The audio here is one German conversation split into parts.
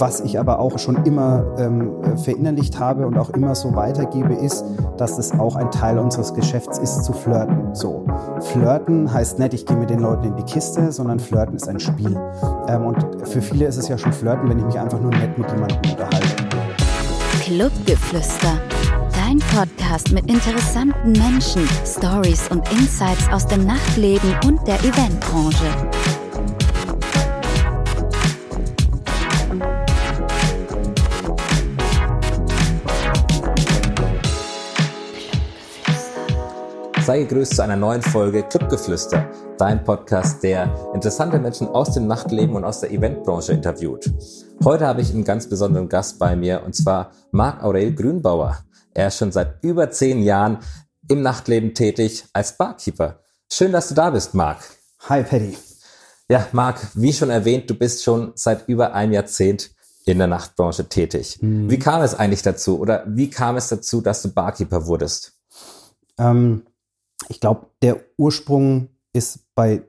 was ich aber auch schon immer ähm, verinnerlicht habe und auch immer so weitergebe, ist, dass es auch ein Teil unseres Geschäfts ist, zu flirten. So, flirten heißt nicht, ich gehe mit den Leuten in die Kiste, sondern flirten ist ein Spiel. Ähm, und für viele ist es ja schon flirten, wenn ich mich einfach nur nett mit jemandem unterhalte. Clubgeflüster. Dein Podcast mit interessanten Menschen, Stories und Insights aus dem Nachtleben und der Eventbranche. Sei gegrüßt zu einer neuen Folge Clubgeflüster, dein Podcast, der interessante Menschen aus dem Nachtleben und aus der Eventbranche interviewt. Heute habe ich einen ganz besonderen Gast bei mir und zwar Marc Aurel Grünbauer. Er ist schon seit über zehn Jahren im Nachtleben tätig als Barkeeper. Schön, dass du da bist, Marc. Hi, Paddy. Ja, Marc, wie schon erwähnt, du bist schon seit über einem Jahrzehnt in der Nachtbranche tätig. Mhm. Wie kam es eigentlich dazu oder wie kam es dazu, dass du Barkeeper wurdest? Ähm, ich glaube, der Ursprung ist bei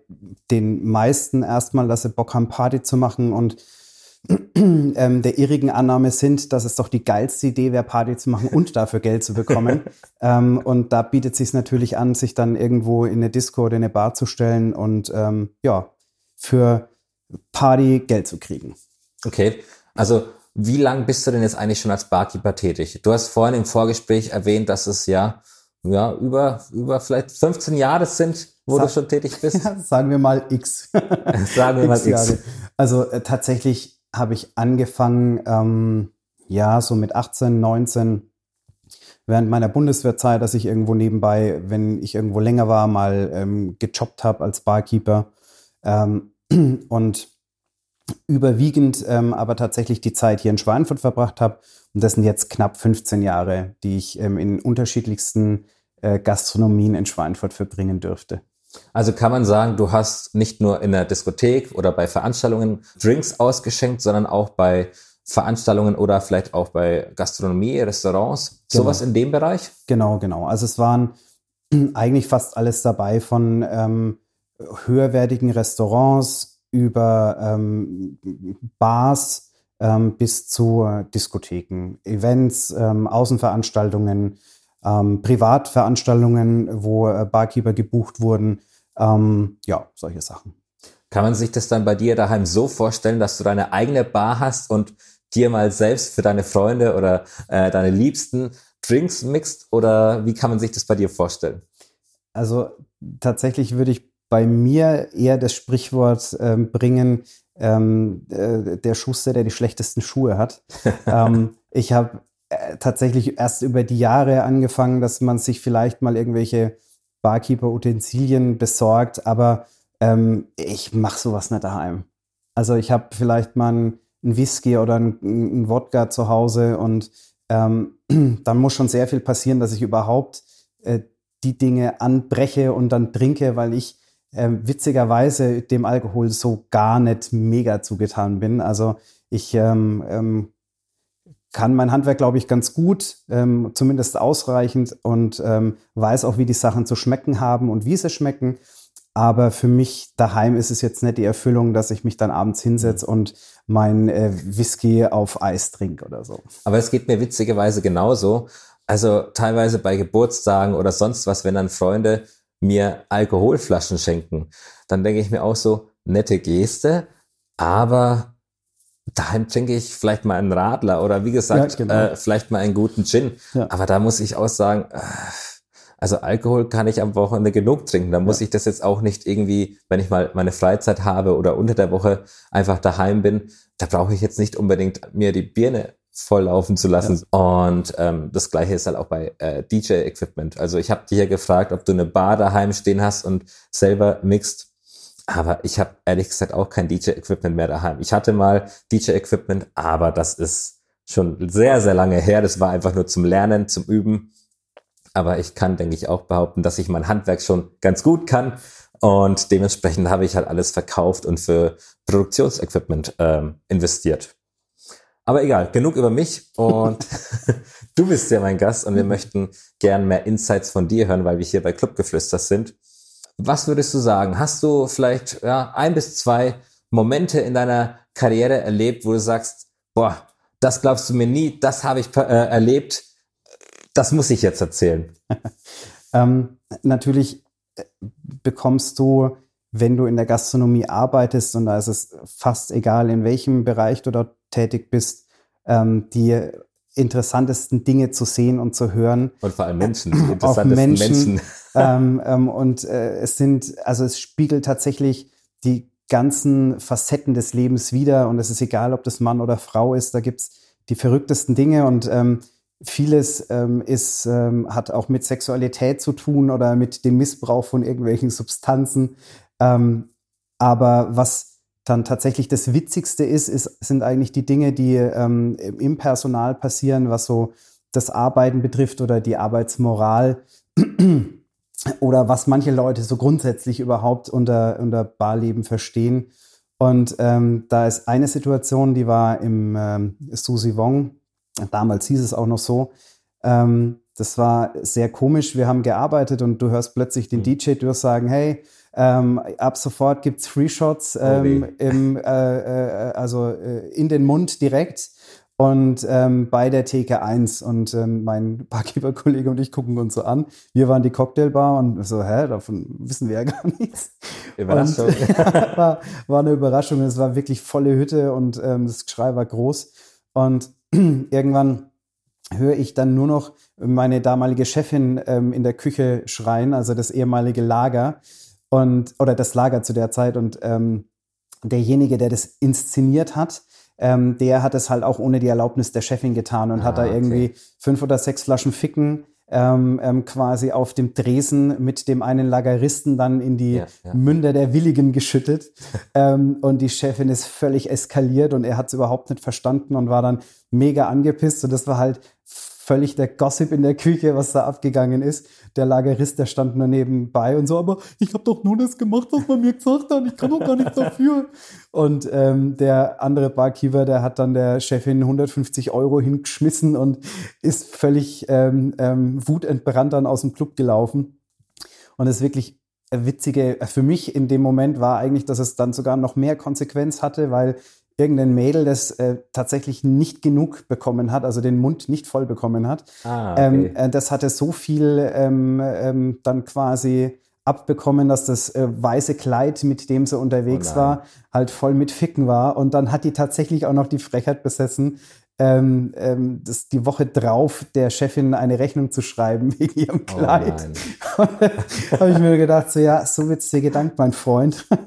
den meisten erstmal, dass sie Bock haben, Party zu machen und ähm, der irrigen Annahme sind, dass es doch die geilste Idee wäre, Party zu machen und dafür Geld zu bekommen. ähm, und da bietet es sich natürlich an, sich dann irgendwo in eine Disco oder in eine Bar zu stellen und ähm, ja, für Party Geld zu kriegen. Okay, also wie lange bist du denn jetzt eigentlich schon als Barkeeper tätig? Du hast vorhin im Vorgespräch erwähnt, dass es ja ja, über, über vielleicht 15 Jahre sind, wo Sag, du schon tätig bist? Ja, sagen wir mal X. sagen wir mal X. Jahre. Also äh, tatsächlich habe ich angefangen, ähm, ja, so mit 18, 19, während meiner Bundeswehrzeit, dass ich irgendwo nebenbei, wenn ich irgendwo länger war, mal ähm, gejobbt habe als Barkeeper. Ähm, und überwiegend ähm, aber tatsächlich die Zeit hier in Schweinfurt verbracht habe. Und das sind jetzt knapp 15 Jahre, die ich ähm, in unterschiedlichsten äh, Gastronomien in Schweinfurt verbringen dürfte. Also kann man sagen, du hast nicht nur in der Diskothek oder bei Veranstaltungen Drinks ausgeschenkt, sondern auch bei Veranstaltungen oder vielleicht auch bei Gastronomie, Restaurants, genau. sowas in dem Bereich? Genau, genau. Also es waren eigentlich fast alles dabei von ähm, höherwertigen Restaurants über ähm, Bars ähm, bis zu Diskotheken, Events, ähm, Außenveranstaltungen, ähm, Privatveranstaltungen, wo äh, Barkeeper gebucht wurden. Ähm, ja, solche Sachen. Kann man sich das dann bei dir daheim so vorstellen, dass du deine eigene Bar hast und dir mal selbst für deine Freunde oder äh, deine Liebsten Drinks mixt? Oder wie kann man sich das bei dir vorstellen? Also tatsächlich würde ich bei mir eher das Sprichwort ähm, bringen, ähm, äh, der Schuster, der die schlechtesten Schuhe hat. ähm, ich habe äh, tatsächlich erst über die Jahre angefangen, dass man sich vielleicht mal irgendwelche Barkeeper-Utensilien besorgt, aber ähm, ich mache sowas nicht daheim. Also ich habe vielleicht mal einen Whisky oder einen, Wodka zu Hause und ähm, dann muss schon sehr viel passieren, dass ich überhaupt äh, die Dinge anbreche und dann trinke, weil ich äh, witzigerweise dem Alkohol so gar nicht mega zugetan bin. Also ich ähm, ähm, kann mein Handwerk, glaube ich, ganz gut, ähm, zumindest ausreichend und ähm, weiß auch, wie die Sachen zu schmecken haben und wie sie schmecken. Aber für mich daheim ist es jetzt nicht die Erfüllung, dass ich mich dann abends hinsetze und mein äh, Whisky auf Eis trinke oder so. Aber es geht mir witzigerweise genauso. Also teilweise bei Geburtstagen oder sonst was, wenn dann Freunde mir Alkoholflaschen schenken, dann denke ich mir auch so, nette Geste, aber daheim trinke ich vielleicht mal einen Radler oder wie gesagt, ja, genau. äh, vielleicht mal einen guten Gin. Ja. Aber da muss ich auch sagen, äh, also Alkohol kann ich am Wochenende genug trinken. Da muss ja. ich das jetzt auch nicht irgendwie, wenn ich mal meine Freizeit habe oder unter der Woche einfach daheim bin, da brauche ich jetzt nicht unbedingt mir die Birne volllaufen zu lassen. Ja. Und ähm, das gleiche ist halt auch bei äh, DJ-Equipment. Also ich habe dich ja gefragt, ob du eine Bar daheim stehen hast und selber mixt. Aber ich habe ehrlich gesagt auch kein DJ-Equipment mehr daheim. Ich hatte mal DJ-Equipment, aber das ist schon sehr, sehr lange her. Das war einfach nur zum Lernen, zum Üben. Aber ich kann, denke ich, auch behaupten, dass ich mein Handwerk schon ganz gut kann. Und dementsprechend habe ich halt alles verkauft und für Produktionsequipment ähm, investiert. Aber egal, genug über mich und du bist ja mein Gast und wir möchten gern mehr Insights von dir hören, weil wir hier bei Clubgeflüster sind. Was würdest du sagen? Hast du vielleicht ja, ein bis zwei Momente in deiner Karriere erlebt, wo du sagst, boah, das glaubst du mir nie, das habe ich äh, erlebt, das muss ich jetzt erzählen? ähm, natürlich äh, bekommst du, wenn du in der Gastronomie arbeitest, und da ist es fast egal, in welchem Bereich du dort tätig bist, ähm, die interessantesten Dinge zu sehen und zu hören. Und vor allem Menschen, die interessantesten Menschen. Menschen. ähm, ähm, und äh, es sind, also es spiegelt tatsächlich die ganzen Facetten des Lebens wieder und es ist egal, ob das Mann oder Frau ist, da gibt's die verrücktesten Dinge und ähm, vieles ähm, ist, ähm, hat auch mit Sexualität zu tun oder mit dem Missbrauch von irgendwelchen Substanzen. Ähm, aber was dann tatsächlich das Witzigste ist, ist sind eigentlich die Dinge, die ähm, im Personal passieren, was so das Arbeiten betrifft oder die Arbeitsmoral oder was manche Leute so grundsätzlich überhaupt unter, unter Barleben verstehen. Und ähm, da ist eine Situation, die war im ähm, Susi Wong, damals hieß es auch noch so, ähm, das war sehr komisch. Wir haben gearbeitet und du hörst plötzlich den mhm. DJ durchsagen, hey, ähm, ab sofort gibt's Free Shots oh, ähm, oh im, äh, äh, also äh, in den Mund direkt und ähm, bei der Theke 1 und ähm, mein Barkeeper-Kollege und ich gucken uns so an. Wir waren die Cocktailbar und so, hä, davon wissen wir ja gar nichts. Überraschung. Und, war, war eine Überraschung. Es war wirklich volle Hütte und ähm, das Geschrei war groß. Und irgendwann höre ich dann nur noch meine damalige Chefin ähm, in der Küche schreien, also das ehemalige Lager und oder das Lager zu der Zeit und ähm, derjenige, der das inszeniert hat, ähm, der hat es halt auch ohne die Erlaubnis der Chefin getan und ah, hat da irgendwie okay. fünf oder sechs Flaschen Ficken ähm, ähm, quasi auf dem Dresen mit dem einen Lageristen dann in die ja, ja. Münder der Willigen geschüttet. ähm, und die Chefin ist völlig eskaliert und er hat es überhaupt nicht verstanden und war dann mega angepisst. Und das war halt völlig der Gossip in der Küche, was da abgegangen ist. Der Lagerist, der stand nur nebenbei und so, aber ich habe doch nur das gemacht, was man mir gesagt hat. Ich kann doch gar nichts dafür. Und ähm, der andere Barkeeper, der hat dann der Chefin 150 Euro hingeschmissen und ist völlig ähm, ähm, wutentbrannt dann aus dem Club gelaufen. Und das wirklich Witzige für mich in dem Moment war eigentlich, dass es dann sogar noch mehr Konsequenz hatte, weil irgendein Mädel, das äh, tatsächlich nicht genug bekommen hat, also den Mund nicht voll bekommen hat. Ah, okay. ähm, äh, das hatte so viel ähm, ähm, dann quasi abbekommen, dass das äh, weiße Kleid, mit dem sie unterwegs oh war, halt voll mit Ficken war. Und dann hat die tatsächlich auch noch die Frechheit besessen, ähm, ähm, das die Woche drauf der Chefin eine Rechnung zu schreiben wegen ihrem oh Kleid. Oh habe ich mir gedacht, so ja, so wird's dir gedankt, mein Freund.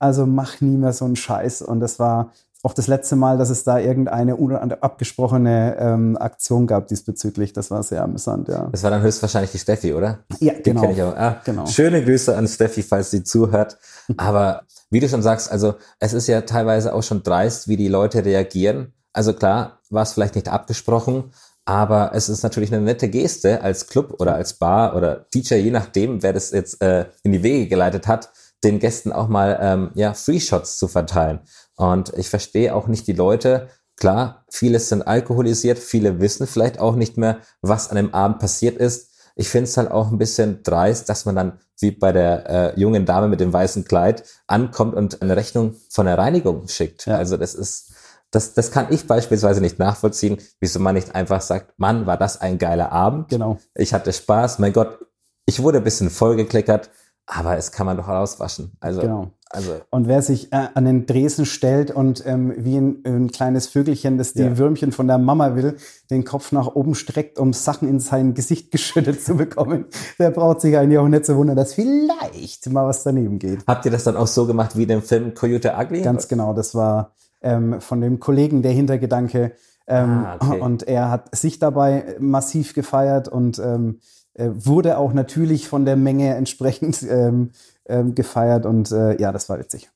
Also mach nie mehr so einen Scheiß. Und das war auch das letzte Mal, dass es da irgendeine abgesprochene ähm, Aktion gab diesbezüglich. Das war sehr amüsant, ja. Das war dann höchstwahrscheinlich die Steffi, oder? Ja, genau. Ah, genau. Schöne Grüße an Steffi, falls sie zuhört. Aber wie du schon sagst, also es ist ja teilweise auch schon dreist, wie die Leute reagieren. Also klar, war es vielleicht nicht abgesprochen, aber es ist natürlich eine nette Geste als Club oder als Bar oder DJ, je nachdem, wer das jetzt äh, in die Wege geleitet hat, den Gästen auch mal ähm, ja, Free Shots zu verteilen. Und ich verstehe auch nicht die Leute. Klar, viele sind alkoholisiert, viele wissen vielleicht auch nicht mehr, was an dem Abend passiert ist. Ich finde es halt auch ein bisschen dreist, dass man dann wie bei der äh, jungen Dame mit dem weißen Kleid ankommt und eine Rechnung von der Reinigung schickt. Ja. Also das ist, das, das kann ich beispielsweise nicht nachvollziehen, wieso man nicht einfach sagt, Mann, war das ein geiler Abend. Genau. Ich hatte Spaß, mein Gott, ich wurde ein bisschen vollgekleckert, aber es kann man doch rauswaschen. Also, genau. Also. Und wer sich äh, an den Dresen stellt und ähm, wie ein, ein, kleines Vögelchen, das die ja. Würmchen von der Mama will, den Kopf nach oben streckt, um Sachen in sein Gesicht geschüttet zu bekommen, der braucht sich eigentlich auch nicht zu wundern, dass vielleicht mal was daneben geht. Habt ihr das dann auch so gemacht wie in dem Film Coyote Ugly? Ganz genau, das war ähm, von dem Kollegen der Hintergedanke. Ähm, ah, okay. Und er hat sich dabei massiv gefeiert und ähm, äh, wurde auch natürlich von der Menge entsprechend ähm, ähm, gefeiert und äh, ja, das war witzig.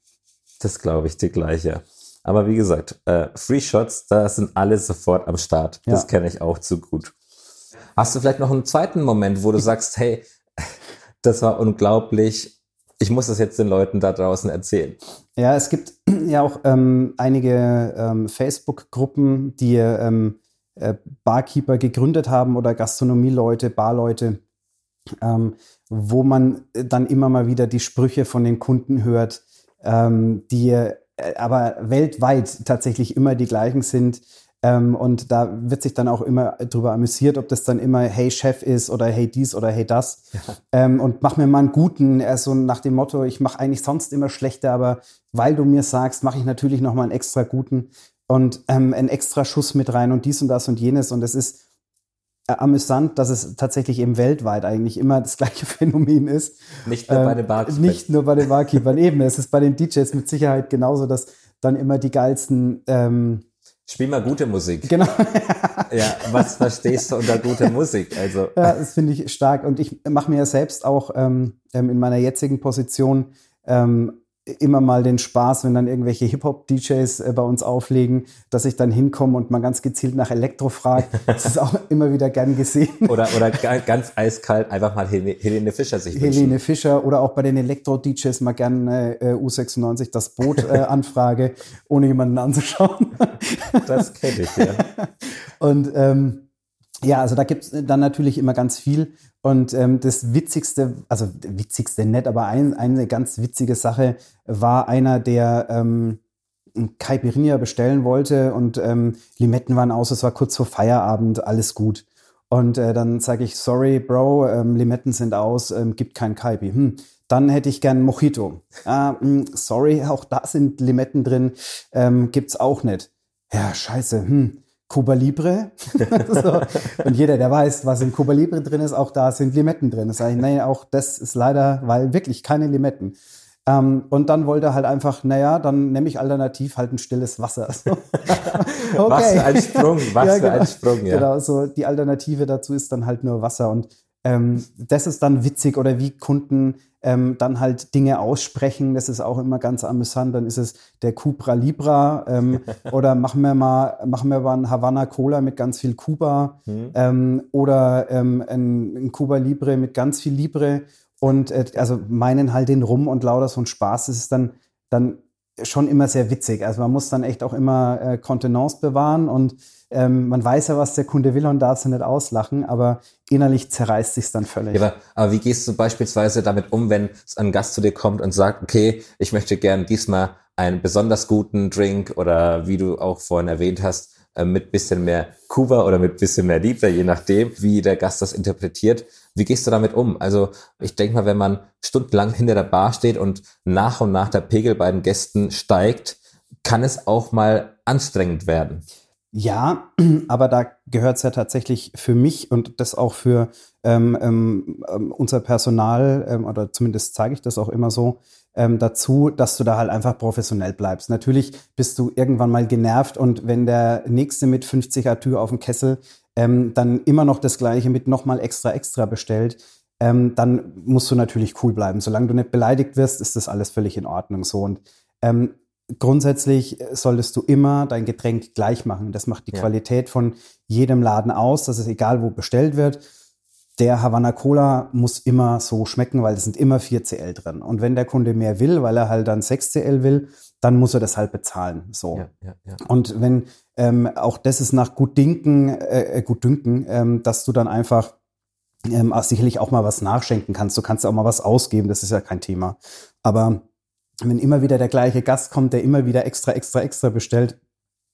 Das glaube ich dir gleich, ja. Aber wie gesagt, äh, Free Shots, da sind alle sofort am Start. Das ja. kenne ich auch zu gut. Hast du vielleicht noch einen zweiten Moment, wo du sagst, hey, das war unglaublich, ich muss das jetzt den Leuten da draußen erzählen? Ja, es gibt ja auch ähm, einige ähm, Facebook-Gruppen, die ähm, äh, Barkeeper gegründet haben oder Gastronomieleute, Barleute, ähm, wo man dann immer mal wieder die Sprüche von den Kunden hört, ähm, die äh, aber weltweit tatsächlich immer die gleichen sind. Ähm, und da wird sich dann auch immer drüber amüsiert, ob das dann immer Hey Chef ist oder Hey dies oder Hey das. Ja. Ähm, und mach mir mal einen guten, äh, so nach dem Motto, ich mache eigentlich sonst immer schlechte, aber weil du mir sagst, mache ich natürlich noch mal einen extra guten und ähm, einen extra Schuss mit rein und dies und das und jenes. Und es ist äh, amüsant, dass es tatsächlich eben weltweit eigentlich immer das gleiche Phänomen ist. Nicht nur ähm, bei den Barkeepers. Nicht nur bei den Barkeepern. eben, es ist bei den DJs mit Sicherheit genauso, dass dann immer die geilsten ähm, Spiel mal gute Musik. Genau. ja, was verstehst du unter guter Musik? Also. Ja, das finde ich stark. Und ich mache mir ja selbst auch ähm, ähm, in meiner jetzigen Position ähm, immer mal den Spaß, wenn dann irgendwelche Hip-Hop-DJs äh, bei uns auflegen, dass ich dann hinkomme und mal ganz gezielt nach Elektro frage. Das ist auch immer wieder gern gesehen. Oder, oder ganz eiskalt einfach mal Helene Fischer sich wünschen. Helene Fischer oder auch bei den Elektro-DJs mal gern äh, U96 das Boot äh, anfrage, ohne jemanden anzuschauen. Das kenne ich, ja. Und ähm, ja, also da gibt's dann natürlich immer ganz viel. Und ähm, das Witzigste, also witzigste nett, aber ein, eine ganz witzige Sache war einer, der ähm, Caipirinha bestellen wollte und ähm, Limetten waren aus, es war kurz vor Feierabend, alles gut. Und äh, dann sage ich, sorry, Bro, ähm, Limetten sind aus, ähm, gibt kein Kaipi. Hm, dann hätte ich gern Mojito. Ah, mh, hm, sorry, auch da sind Limetten drin, ähm, gibt's auch nicht. Ja, scheiße, hm, Cuba Libre. so. Und jeder, der weiß, was in Cuba Libre drin ist, auch da sind Limetten drin. Das sage ich, nee, auch das ist leider, weil wirklich keine Limetten. Ähm, und dann wollte er halt einfach, naja, dann nehme ich alternativ halt ein stilles Wasser. Okay. Was für ein Sprung, was ja, genau. für ein Sprung, ja. Genau, so die Alternative dazu ist dann halt nur Wasser. Und ähm, das ist dann witzig oder wie Kunden ähm, dann halt Dinge aussprechen. Das ist auch immer ganz amüsant. Dann ist es der Cupra Libra ähm, oder machen wir mal machen wir mal einen Havana Cola mit ganz viel Cuba mhm. ähm, oder ähm, ein, ein Cuba Libre mit ganz viel Libre und äh, also meinen halt den Rum und lauter so ein Spaß. Das ist dann dann schon immer sehr witzig. Also man muss dann echt auch immer äh, Kontenance bewahren und ähm, man weiß ja, was der Kunde will und darf sie nicht auslachen, aber innerlich zerreißt sich dann völlig. Ja, aber, aber, wie gehst du beispielsweise damit um, wenn ein Gast zu dir kommt und sagt, okay, ich möchte gern diesmal einen besonders guten Drink oder wie du auch vorhin erwähnt hast, mit bisschen mehr Kuba oder mit bisschen mehr Liebe, je nachdem, wie der Gast das interpretiert. Wie gehst du damit um? Also ich denke mal, wenn man stundenlang hinter der Bar steht und nach und nach der Pegel bei den Gästen steigt, kann es auch mal anstrengend werden. Ja, aber da gehört es ja tatsächlich für mich und das auch für ähm, ähm, ähm, unser Personal, ähm, oder zumindest zeige ich das auch immer so, ähm, dazu, dass du da halt einfach professionell bleibst. Natürlich bist du irgendwann mal genervt und wenn der Nächste mit 50 Atür auf dem Kessel ähm, dann immer noch das Gleiche mit nochmal extra extra bestellt, ähm, dann musst du natürlich cool bleiben. Solange du nicht beleidigt wirst, ist das alles völlig in Ordnung so. Und ähm, grundsätzlich solltest du immer dein Getränk gleich machen. Das macht die ja. Qualität von jedem Laden aus. Das ist egal, wo bestellt wird. Der Havana Cola muss immer so schmecken, weil es sind immer 4 CL drin. Und wenn der Kunde mehr will, weil er halt dann 6 CL will, dann muss er das halt bezahlen. So. Ja, ja. Und wenn ähm, auch das ist nach Gutdünken, äh, äh, Gutdünken, ähm, dass du dann einfach ähm, sicherlich auch mal was nachschenken kannst. Du kannst auch mal was ausgeben, das ist ja kein Thema. Aber wenn immer wieder der gleiche Gast kommt, der immer wieder extra, extra, extra bestellt,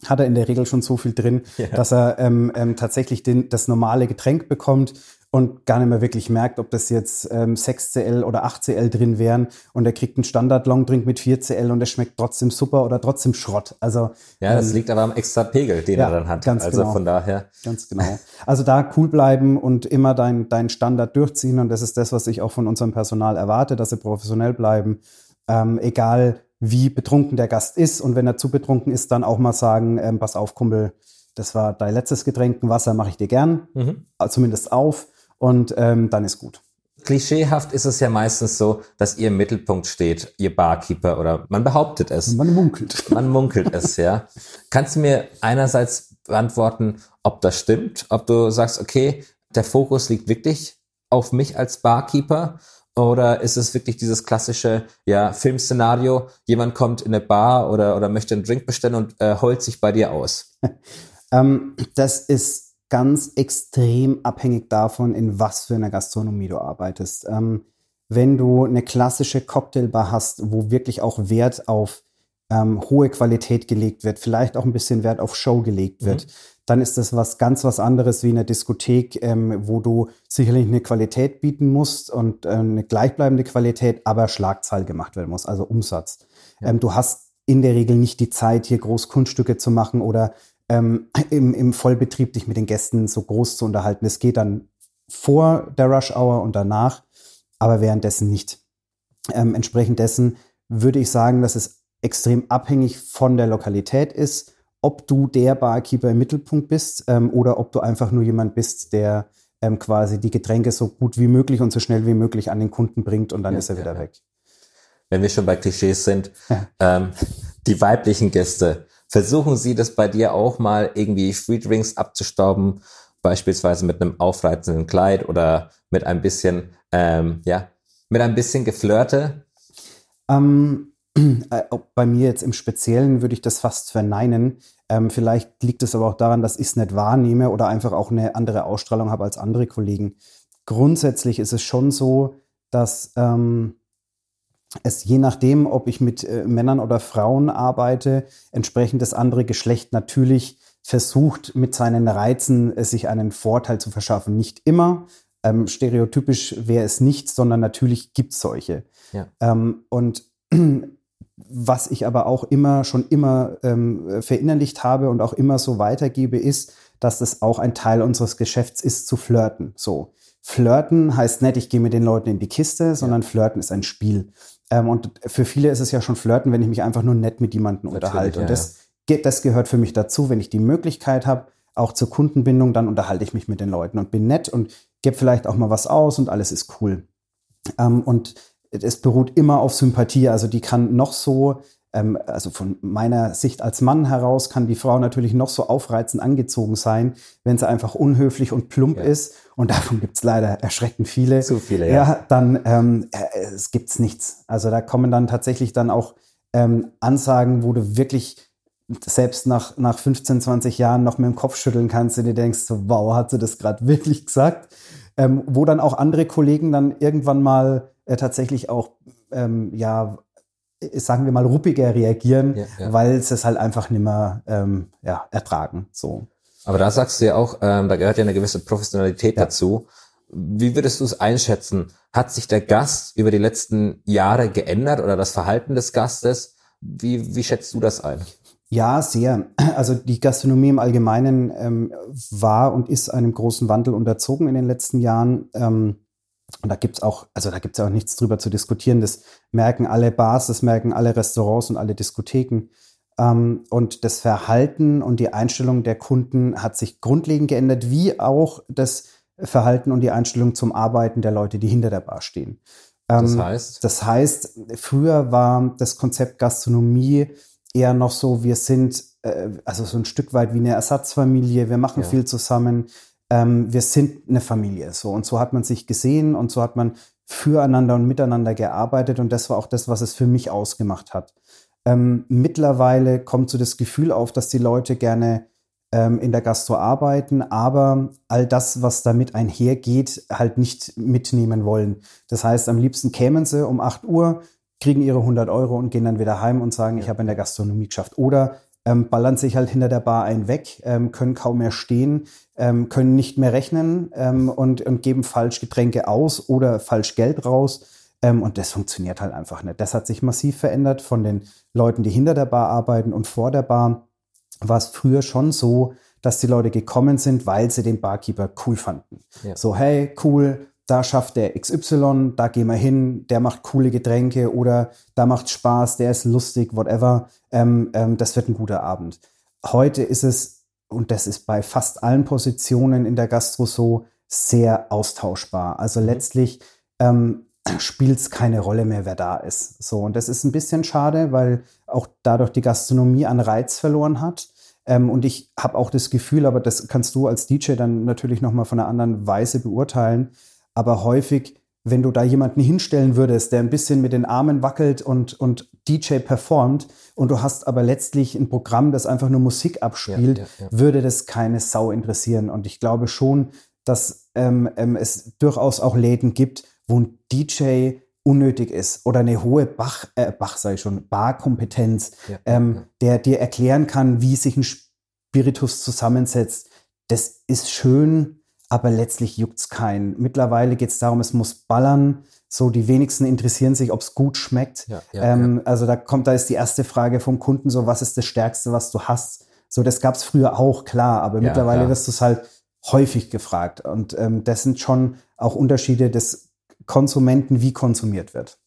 hat er in der Regel schon so viel drin, ja. dass er ähm, ähm, tatsächlich den, das normale Getränk bekommt und gar nicht mehr wirklich merkt, ob das jetzt ähm, 6CL oder 8CL drin wären und er kriegt einen Standard-Longdrink mit 4CL und der schmeckt trotzdem super oder trotzdem Schrott. Also Ja, das ähm, liegt aber am extra Pegel, den ja, er dann hat. Ganz also genau. von daher. Ganz genau. Also da cool bleiben und immer dein, dein Standard durchziehen und das ist das, was ich auch von unserem Personal erwarte, dass sie professionell bleiben. Ähm, egal wie betrunken der Gast ist und wenn er zu betrunken ist, dann auch mal sagen, ähm, pass auf, Kumpel, das war dein letztes Getränk, ein Wasser mache ich dir gern, mhm. zumindest auf und ähm, dann ist gut. Klischeehaft ist es ja meistens so, dass ihr im Mittelpunkt steht, ihr Barkeeper oder man behauptet es. Man munkelt. Man munkelt es, ja. Kannst du mir einerseits beantworten, ob das stimmt, ob du sagst, okay, der Fokus liegt wirklich auf mich als Barkeeper oder ist es wirklich dieses klassische ja, Filmszenario, jemand kommt in eine Bar oder, oder möchte einen Drink bestellen und äh, heult sich bei dir aus? ähm, das ist ganz extrem abhängig davon, in was für einer Gastronomie du arbeitest. Ähm, wenn du eine klassische Cocktailbar hast, wo wirklich auch Wert auf ähm, hohe Qualität gelegt wird, vielleicht auch ein bisschen Wert auf Show gelegt wird, mhm. dann ist das was ganz was anderes wie in der Diskothek, ähm, wo du sicherlich eine Qualität bieten musst und äh, eine gleichbleibende Qualität, aber Schlagzahl gemacht werden muss, also Umsatz. Ja. Ähm, du hast in der Regel nicht die Zeit, hier groß Kunststücke zu machen oder ähm, im, im Vollbetrieb dich mit den Gästen so groß zu unterhalten. Es geht dann vor der Rush Hour und danach, aber währenddessen nicht. Ähm, entsprechend dessen würde ich sagen, dass es extrem abhängig von der Lokalität ist, ob du der Barkeeper im Mittelpunkt bist ähm, oder ob du einfach nur jemand bist, der ähm, quasi die Getränke so gut wie möglich und so schnell wie möglich an den Kunden bringt und dann ja, ist er wieder ja, weg. Wenn wir schon bei Klischees sind, ähm, die weiblichen Gäste, versuchen sie das bei dir auch mal irgendwie Free Drinks abzustauben, beispielsweise mit einem aufreizenden Kleid oder mit ein bisschen, ähm, ja, mit ein bisschen Geflirte? Ähm, äh, bei mir jetzt im Speziellen würde ich das fast verneinen. Ähm, vielleicht liegt es aber auch daran, dass ich es nicht wahrnehme oder einfach auch eine andere Ausstrahlung habe als andere Kollegen. Grundsätzlich ist es schon so, dass ähm, es je nachdem, ob ich mit äh, Männern oder Frauen arbeite, entsprechend das andere Geschlecht natürlich versucht, mit seinen Reizen äh, sich einen Vorteil zu verschaffen. Nicht immer. Ähm, stereotypisch wäre es nicht, sondern natürlich gibt es solche. Ja. Ähm, und was ich aber auch immer, schon immer ähm, verinnerlicht habe und auch immer so weitergebe, ist, dass es auch ein Teil unseres Geschäfts ist, zu flirten. So. Flirten heißt nicht, ich gehe mit den Leuten in die Kiste, sondern ja. Flirten ist ein Spiel. Ähm, und für viele ist es ja schon Flirten, wenn ich mich einfach nur nett mit jemandem unterhalte. Ja, und das, das gehört für mich dazu, wenn ich die Möglichkeit habe, auch zur Kundenbindung, dann unterhalte ich mich mit den Leuten und bin nett und gebe vielleicht auch mal was aus und alles ist cool. Ähm, und es beruht immer auf Sympathie. Also die kann noch so, ähm, also von meiner Sicht als Mann heraus, kann die Frau natürlich noch so aufreizend angezogen sein, wenn sie einfach unhöflich und plump ja. ist. Und davon gibt's leider erschreckend viele. Zu viele, ja. Ja, dann ähm, äh, es gibt's nichts. Also da kommen dann tatsächlich dann auch ähm, Ansagen, wo du wirklich selbst nach, nach 15, 20 Jahren noch mit dem Kopf schütteln kannst und dir denkst, so, wow, hat sie das gerade wirklich gesagt? Ähm, wo dann auch andere Kollegen dann irgendwann mal äh, tatsächlich auch, ähm, ja, äh, sagen wir mal, ruppiger reagieren, ja, ja. weil sie es halt einfach nicht mehr ähm, ja, ertragen. So. Aber da sagst du ja auch, ähm, da gehört ja eine gewisse Professionalität ja. dazu. Wie würdest du es einschätzen? Hat sich der Gast über die letzten Jahre geändert oder das Verhalten des Gastes? Wie, wie schätzt du das ein? Ja, sehr. Also die Gastronomie im Allgemeinen ähm, war und ist einem großen Wandel unterzogen in den letzten Jahren. Ähm, und da gibt's auch, also da gibt's auch nichts drüber zu diskutieren. Das merken alle Bars, das merken alle Restaurants und alle Diskotheken. Ähm, und das Verhalten und die Einstellung der Kunden hat sich grundlegend geändert, wie auch das Verhalten und die Einstellung zum Arbeiten der Leute, die hinter der Bar stehen. Ähm, das heißt? Das heißt, früher war das Konzept Gastronomie eher noch so, wir sind äh, also so ein Stück weit wie eine Ersatzfamilie, wir machen ja. viel zusammen, ähm, wir sind eine Familie. So und so hat man sich gesehen und so hat man füreinander und miteinander gearbeitet und das war auch das, was es für mich ausgemacht hat. Ähm, mittlerweile kommt so das Gefühl auf, dass die Leute gerne ähm, in der Gastro arbeiten, aber all das, was damit einhergeht, halt nicht mitnehmen wollen. Das heißt, am liebsten kämen sie um 8 Uhr, kriegen ihre 100 Euro und gehen dann wieder heim und sagen, ich habe in der Gastronomie geschafft. Oder ähm, ballern sich halt hinter der Bar ein weg, ähm, können kaum mehr stehen, ähm, können nicht mehr rechnen ähm, und, und geben falsch Getränke aus oder falsch Geld raus. Ähm, und das funktioniert halt einfach nicht. Das hat sich massiv verändert von den Leuten, die hinter der Bar arbeiten und vor der Bar. War es früher schon so, dass die Leute gekommen sind, weil sie den Barkeeper cool fanden. Ja. So, hey, cool, da schafft der XY, da gehen wir hin, der macht coole Getränke oder da macht Spaß, der ist lustig, whatever. Ähm, ähm, das wird ein guter Abend. Heute ist es, und das ist bei fast allen Positionen in der Gastro so, sehr austauschbar. Also mhm. letztlich ähm, spielt es keine Rolle mehr, wer da ist. So, und das ist ein bisschen schade, weil auch dadurch die Gastronomie an Reiz verloren hat. Ähm, und ich habe auch das Gefühl, aber das kannst du als DJ dann natürlich nochmal von einer anderen Weise beurteilen, aber häufig, wenn du da jemanden hinstellen würdest, der ein bisschen mit den Armen wackelt und, und DJ performt und du hast aber letztlich ein Programm, das einfach nur Musik abspielt, ja, ja, ja. würde das keine Sau interessieren. Und ich glaube schon, dass ähm, ähm, es durchaus auch Läden gibt, wo ein DJ unnötig ist oder eine hohe Bach, äh, Bach sei schon, Barkompetenz, ähm, der dir erklären kann, wie sich ein Spiritus zusammensetzt, das ist schön, aber letztlich juckt's keinen. Mittlerweile geht's darum, es muss ballern. So, die wenigsten interessieren sich, ob's gut schmeckt. Ja, ja, ähm, also da kommt, da ist die erste Frage vom Kunden so, was ist das Stärkste, was du hast? So, das gab's früher auch, klar, aber mittlerweile wirst du es halt häufig gefragt. Und ähm, das sind schon auch Unterschiede des Konsumenten, wie konsumiert wird.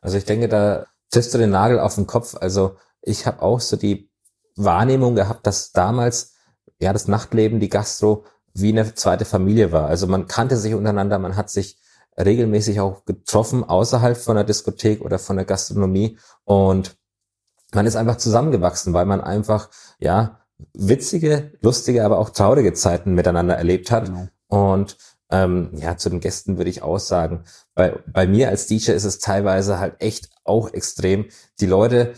Also ich denke, da triffst du den Nagel auf den Kopf. Also ich habe auch so die Wahrnehmung gehabt, dass damals ja das Nachtleben, die Gastro wie eine zweite Familie war. Also man kannte sich untereinander, man hat sich regelmäßig auch getroffen außerhalb von der Diskothek oder von der Gastronomie und man ist einfach zusammengewachsen, weil man einfach ja witzige, lustige, aber auch traurige Zeiten miteinander erlebt hat. Genau. Und ähm, ja, zu den Gästen würde ich auch sagen, bei, bei mir als DJ ist es teilweise halt echt auch extrem. Die Leute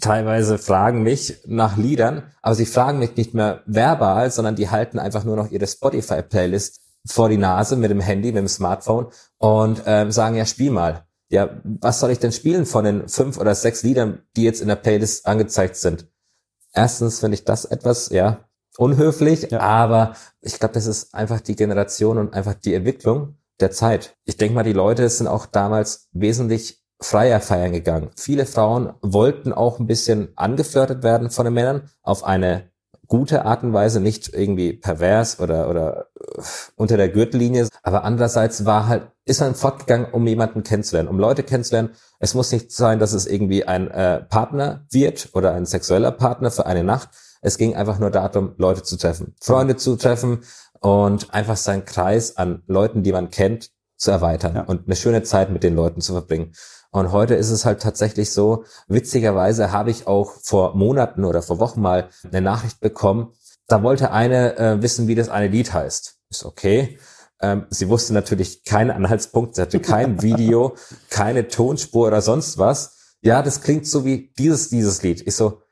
teilweise fragen mich nach Liedern, aber sie fragen mich nicht mehr verbal, sondern die halten einfach nur noch ihre Spotify-Playlist vor die Nase mit dem Handy, mit dem Smartphone und ähm, sagen, ja, spiel mal. Ja, was soll ich denn spielen von den fünf oder sechs Liedern, die jetzt in der Playlist angezeigt sind? Erstens finde ich das etwas, ja, unhöflich, ja. aber ich glaube, das ist einfach die Generation und einfach die Entwicklung der Zeit. Ich denke mal, die Leute sind auch damals wesentlich freier feiern gegangen. Viele Frauen wollten auch ein bisschen angeflirtet werden von den Männern auf eine gute Art und Weise, nicht irgendwie pervers oder, oder äh, unter der Gürtellinie. Aber andererseits war halt, ist man fortgegangen, um jemanden kennenzulernen, um Leute kennenzulernen. Es muss nicht sein, dass es irgendwie ein äh, Partner wird oder ein sexueller Partner für eine Nacht. Es ging einfach nur darum, Leute zu treffen, Freunde zu treffen und einfach seinen Kreis an Leuten, die man kennt, zu erweitern ja. und eine schöne Zeit mit den Leuten zu verbringen. Und heute ist es halt tatsächlich so, witzigerweise habe ich auch vor Monaten oder vor Wochen mal eine Nachricht bekommen, da wollte eine äh, wissen, wie das eine Lied heißt. Ist okay. Ähm, sie wusste natürlich keinen Anhaltspunkt, sie hatte kein Video, keine Tonspur oder sonst was. Ja, das klingt so wie dieses, dieses Lied. Ich so,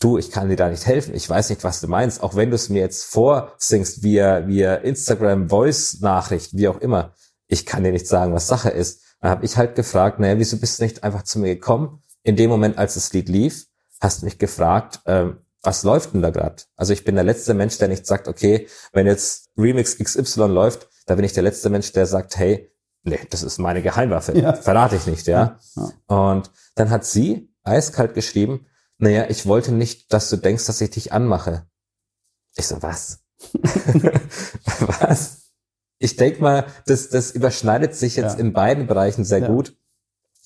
du, ich kann dir da nicht helfen. Ich weiß nicht, was du meinst. Auch wenn du es mir jetzt vorsingst via, via Instagram, Voice-Nachricht, wie auch immer. Ich kann dir nicht sagen, was Sache ist. Dann habe ich halt gefragt, naja, wieso bist du nicht einfach zu mir gekommen? In dem Moment, als das Lied lief, hast du mich gefragt, ähm, was läuft denn da gerade? Also ich bin der letzte Mensch, der nicht sagt, okay, wenn jetzt Remix XY läuft, da bin ich der letzte Mensch, der sagt, hey, nee, das ist meine Geheimwaffe, ja. verrate ich nicht, ja? ja. Und dann hat sie eiskalt geschrieben, naja, ich wollte nicht, dass du denkst, dass ich dich anmache. Ich so, was? was? Ich denke mal, das, das überschneidet sich jetzt ja. in beiden Bereichen sehr ja. gut.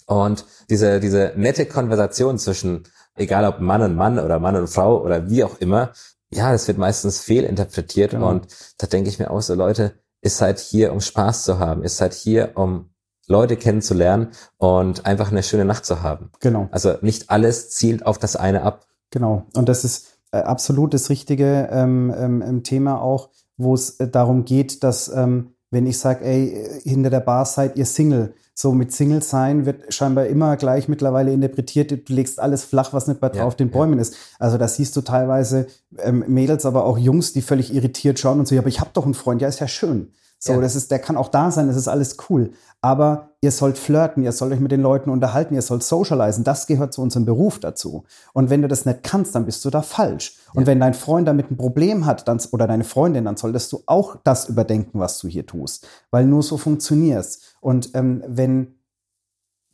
Und diese, diese nette Konversation zwischen, egal ob Mann und Mann oder Mann und Frau oder wie auch immer, ja, das wird meistens fehlinterpretiert. Genau. Und da denke ich mir auch so, Leute, ist halt hier, um Spaß zu haben, ist halt hier, um Leute kennenzulernen und einfach eine schöne Nacht zu haben. Genau. Also nicht alles zielt auf das eine ab. Genau. Und das ist äh, absolut das richtige ähm, ähm, Thema auch wo es äh, darum geht, dass ähm, wenn ich sage, ey, hinter der Bar seid ihr Single, so mit Single sein wird scheinbar immer gleich mittlerweile interpretiert, du legst alles flach, was nicht bei drauf ja, den Bäumen ja. ist. Also da siehst du teilweise ähm, Mädels, aber auch Jungs, die völlig irritiert schauen und so, ja, aber ich habe doch einen Freund, ja, ist ja schön. So, ja. das ist, der kann auch da sein, das ist alles cool. Aber ihr sollt flirten, ihr sollt euch mit den Leuten unterhalten, ihr sollt socialisen. Das gehört zu unserem Beruf dazu. Und wenn du das nicht kannst, dann bist du da falsch. Und ja. wenn dein Freund damit ein Problem hat, dann, oder deine Freundin, dann solltest du auch das überdenken, was du hier tust. Weil nur so funktionierst. Und ähm, wenn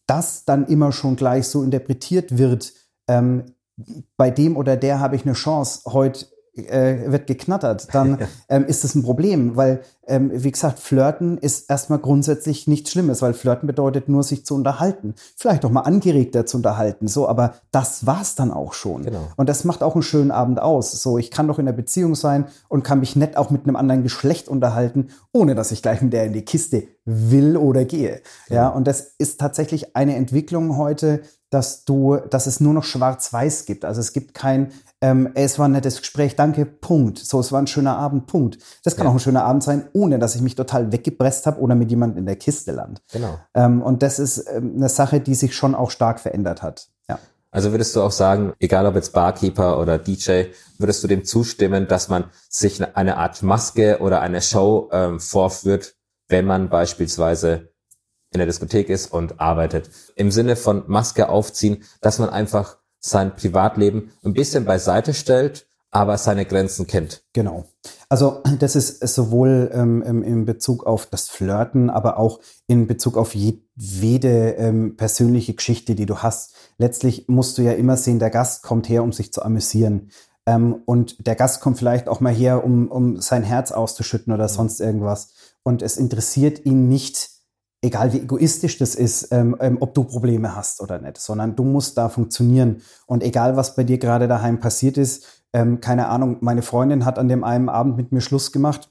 das dann immer schon gleich so interpretiert wird, ähm, bei dem oder der habe ich eine Chance, heute äh, wird geknattert, dann ähm, ist das ein Problem, weil, ähm, wie gesagt, Flirten ist erstmal grundsätzlich nichts Schlimmes, weil Flirten bedeutet nur, sich zu unterhalten. Vielleicht auch mal angeregter zu unterhalten, so, aber das war's dann auch schon. Genau. Und das macht auch einen schönen Abend aus. So, ich kann doch in der Beziehung sein und kann mich nett auch mit einem anderen Geschlecht unterhalten, ohne dass ich gleich mit der in die Kiste will oder gehe. Genau. Ja, und das ist tatsächlich eine Entwicklung heute, dass du, dass es nur noch schwarz-weiß gibt. Also es gibt kein, ähm, es war ein nettes Gespräch, danke, Punkt. So, es war ein schöner Abend, Punkt. Das kann ja. auch ein schöner Abend sein, ohne dass ich mich total weggepresst habe oder mit jemandem in der Kiste land. Genau. Ähm, und das ist ähm, eine Sache, die sich schon auch stark verändert hat. Ja. Also würdest du auch sagen, egal ob jetzt Barkeeper oder DJ, würdest du dem zustimmen, dass man sich eine Art Maske oder eine Show ähm, vorführt, wenn man beispielsweise in der Diskothek ist und arbeitet. Im Sinne von Maske aufziehen, dass man einfach sein Privatleben ein bisschen beiseite stellt, aber seine Grenzen kennt. Genau. Also das ist sowohl ähm, in Bezug auf das Flirten, aber auch in Bezug auf jede ähm, persönliche Geschichte, die du hast. Letztlich musst du ja immer sehen, der Gast kommt her, um sich zu amüsieren. Ähm, und der Gast kommt vielleicht auch mal her, um, um sein Herz auszuschütten oder sonst irgendwas. Und es interessiert ihn nicht, egal wie egoistisch das ist, ähm, ähm, ob du Probleme hast oder nicht, sondern du musst da funktionieren. Und egal, was bei dir gerade daheim passiert ist, ähm, keine Ahnung, meine Freundin hat an dem einen Abend mit mir Schluss gemacht.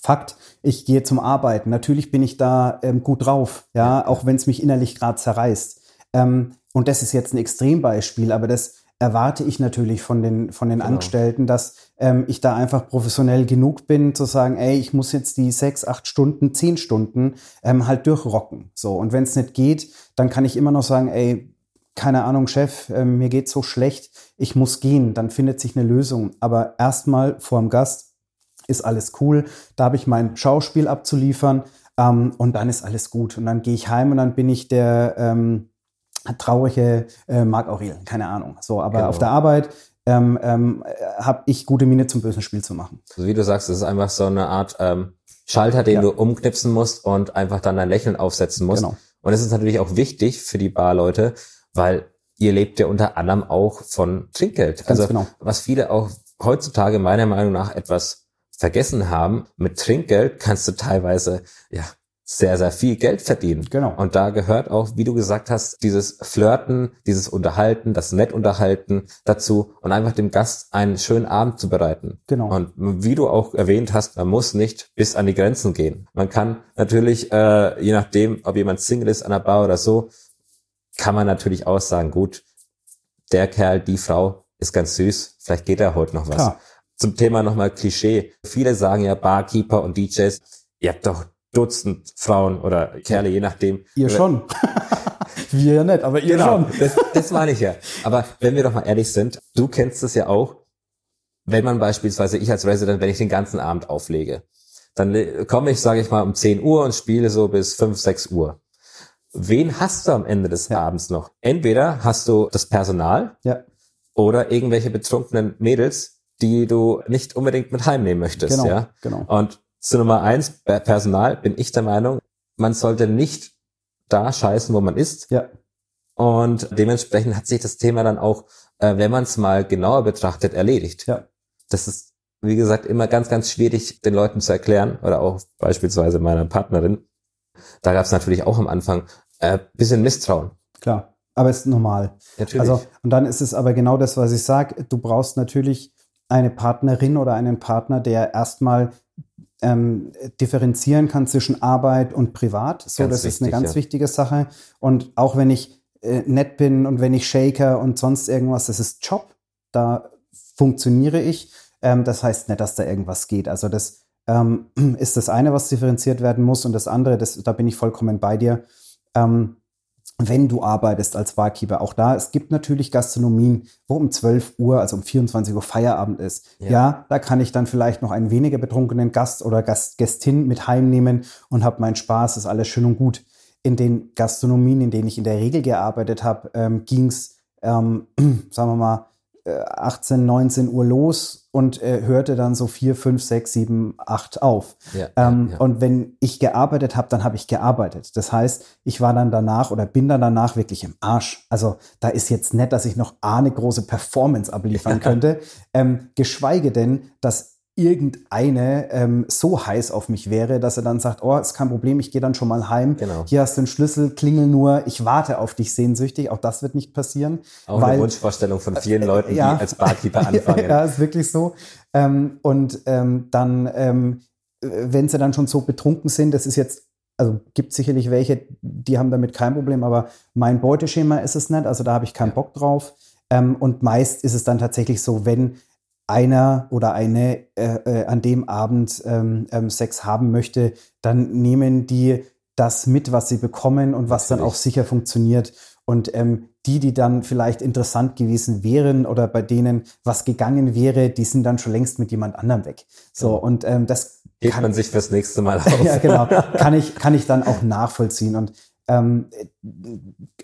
Fakt, ich gehe zum Arbeiten. Natürlich bin ich da ähm, gut drauf, ja, auch wenn es mich innerlich gerade zerreißt. Ähm, und das ist jetzt ein Extrembeispiel, aber das erwarte ich natürlich von den, von den genau. Angestellten, dass ähm, ich da einfach professionell genug bin, zu sagen, ey, ich muss jetzt die sechs, acht Stunden, zehn Stunden ähm, halt durchrocken. So. Und wenn es nicht geht, dann kann ich immer noch sagen, ey, keine Ahnung, Chef, äh, mir geht so schlecht, ich muss gehen, dann findet sich eine Lösung. Aber erstmal vor dem Gast ist alles cool, da habe ich mein Schauspiel abzuliefern ähm, und dann ist alles gut. Und dann gehe ich heim und dann bin ich der, ähm, traurige äh, Marc Aurel, keine Ahnung. So, aber genau. auf der Arbeit ähm, ähm, habe ich gute Miene zum bösen Spiel zu machen. Also wie du sagst, es ist einfach so eine Art ähm, Schalter, den ja. du umknipsen musst und einfach dann dein Lächeln aufsetzen musst. Genau. Und es ist natürlich auch wichtig für die Barleute, weil ihr lebt ja unter anderem auch von Trinkgeld. Ganz also genau. was viele auch heutzutage meiner Meinung nach etwas vergessen haben, mit Trinkgeld kannst du teilweise ja sehr, sehr viel Geld verdienen. Genau. Und da gehört auch, wie du gesagt hast, dieses Flirten, dieses Unterhalten, das Nettunterhalten dazu und einfach dem Gast einen schönen Abend zu bereiten. Genau. Und wie du auch erwähnt hast, man muss nicht bis an die Grenzen gehen. Man kann natürlich, äh, je nachdem, ob jemand Single ist an der Bar oder so, kann man natürlich auch sagen, gut, der Kerl, die Frau ist ganz süß, vielleicht geht da heute noch was. Klar. Zum Thema nochmal Klischee. Viele sagen ja Barkeeper und DJs, ihr habt doch Dutzend Frauen oder Kerle, je nachdem. Ihr schon. wir ja nicht, aber ihr genau, schon. das, das meine ich ja. Aber wenn wir doch mal ehrlich sind, du kennst es ja auch, wenn man beispielsweise, ich als Resident, wenn ich den ganzen Abend auflege, dann komme ich, sage ich mal, um 10 Uhr und spiele so bis 5, 6 Uhr. Wen hast du am Ende des ja. Abends noch? Entweder hast du das Personal ja. oder irgendwelche betrunkenen Mädels, die du nicht unbedingt mit heimnehmen möchtest. Genau, ja? genau. Und zu Nummer eins, Personal, bin ich der Meinung, man sollte nicht da scheißen, wo man ist. Ja. Und dementsprechend hat sich das Thema dann auch, äh, wenn man es mal genauer betrachtet, erledigt. Ja. Das ist, wie gesagt, immer ganz, ganz schwierig, den Leuten zu erklären oder auch beispielsweise meiner Partnerin. Da gab es natürlich auch am Anfang äh, bisschen Misstrauen. Klar, aber es ist normal. Natürlich. Also, und dann ist es aber genau das, was ich sage. Du brauchst natürlich eine Partnerin oder einen Partner, der erstmal ähm, differenzieren kann zwischen Arbeit und Privat. So, ganz das wichtig, ist eine ganz ja. wichtige Sache. Und auch wenn ich äh, nett bin und wenn ich shaker und sonst irgendwas, das ist Job. Da funktioniere ich. Ähm, das heißt nicht, dass da irgendwas geht. Also das ähm, ist das eine, was differenziert werden muss. Und das andere, das, da bin ich vollkommen bei dir. Ähm, wenn du arbeitest als Barkeeper, auch da, es gibt natürlich Gastronomien, wo um 12 Uhr, also um 24 Uhr Feierabend ist. Ja, ja da kann ich dann vielleicht noch einen weniger betrunkenen Gast oder Gast, Gästin mit heimnehmen und habe meinen Spaß, ist alles schön und gut. In den Gastronomien, in denen ich in der Regel gearbeitet habe, ähm, ging es, ähm, sagen wir mal, 18, 19 Uhr los und äh, hörte dann so 4, 5, 6, 7, 8 auf. Ja, ähm, ja. Und wenn ich gearbeitet habe, dann habe ich gearbeitet. Das heißt, ich war dann danach oder bin dann danach wirklich im Arsch. Also da ist jetzt nett, dass ich noch eine große Performance abliefern könnte. Ähm, geschweige denn, dass irgendeine ähm, so heiß auf mich wäre, dass er dann sagt, oh, ist kein Problem, ich gehe dann schon mal heim. Genau. Hier hast du einen Schlüssel, klingel nur, ich warte auf dich sehnsüchtig. Auch das wird nicht passieren. Auch weil, eine Wunschvorstellung von vielen äh, Leuten, ja, die als Barkeeper anfangen. ja, ist wirklich so. Ähm, und ähm, dann, ähm, wenn sie dann schon so betrunken sind, das ist jetzt also gibt sicherlich welche, die haben damit kein Problem, aber mein Beuteschema ist es nicht, also da habe ich keinen Bock drauf. Ähm, und meist ist es dann tatsächlich so, wenn einer oder eine äh, äh, an dem Abend ähm, ähm, Sex haben möchte, dann nehmen die das mit, was sie bekommen und was Natürlich. dann auch sicher funktioniert. Und ähm, die, die dann vielleicht interessant gewesen wären oder bei denen was gegangen wäre, die sind dann schon längst mit jemand anderem weg. So, und ähm, das Hebt kann, man sich fürs nächste Mal auf. ja, genau. Kann ich, kann ich dann auch nachvollziehen. Und ähm,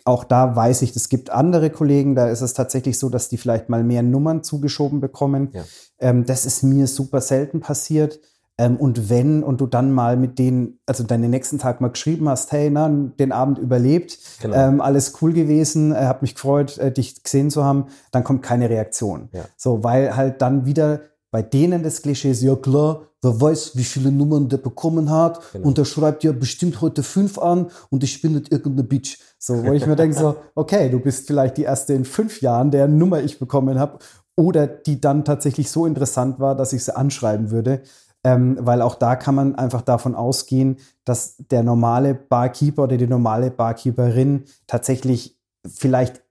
auch da weiß ich, es gibt andere Kollegen, da ist es tatsächlich so, dass die vielleicht mal mehr Nummern zugeschoben bekommen. Ja. Ähm, das ist mir super selten passiert. Ähm, und wenn und du dann mal mit denen, also deinen nächsten Tag mal geschrieben hast, hey, na, den Abend überlebt, Genau. ähm, alles cool gewesen, äh, hab mich gefreut, äh, dich gesehen zu haben, dann kommt keine Reaktion. Ja. So, weil halt dann wieder bei denen das Klischee ist, ja klar, wer weiß, wie viele Nummern der bekommen hat Genau. und der schreibt ja bestimmt heute fünf an und ich bin nicht irgendeine Bitch. So, wo ich mir denke so, okay, du bist vielleicht die erste in fünf Jahren, deren Nummer ich bekommen habe oder die dann tatsächlich so interessant war, dass ich sie anschreiben würde. Ähm, weil auch da kann man einfach davon ausgehen, dass der normale Barkeeper oder die normale Barkeeperin tatsächlich vielleicht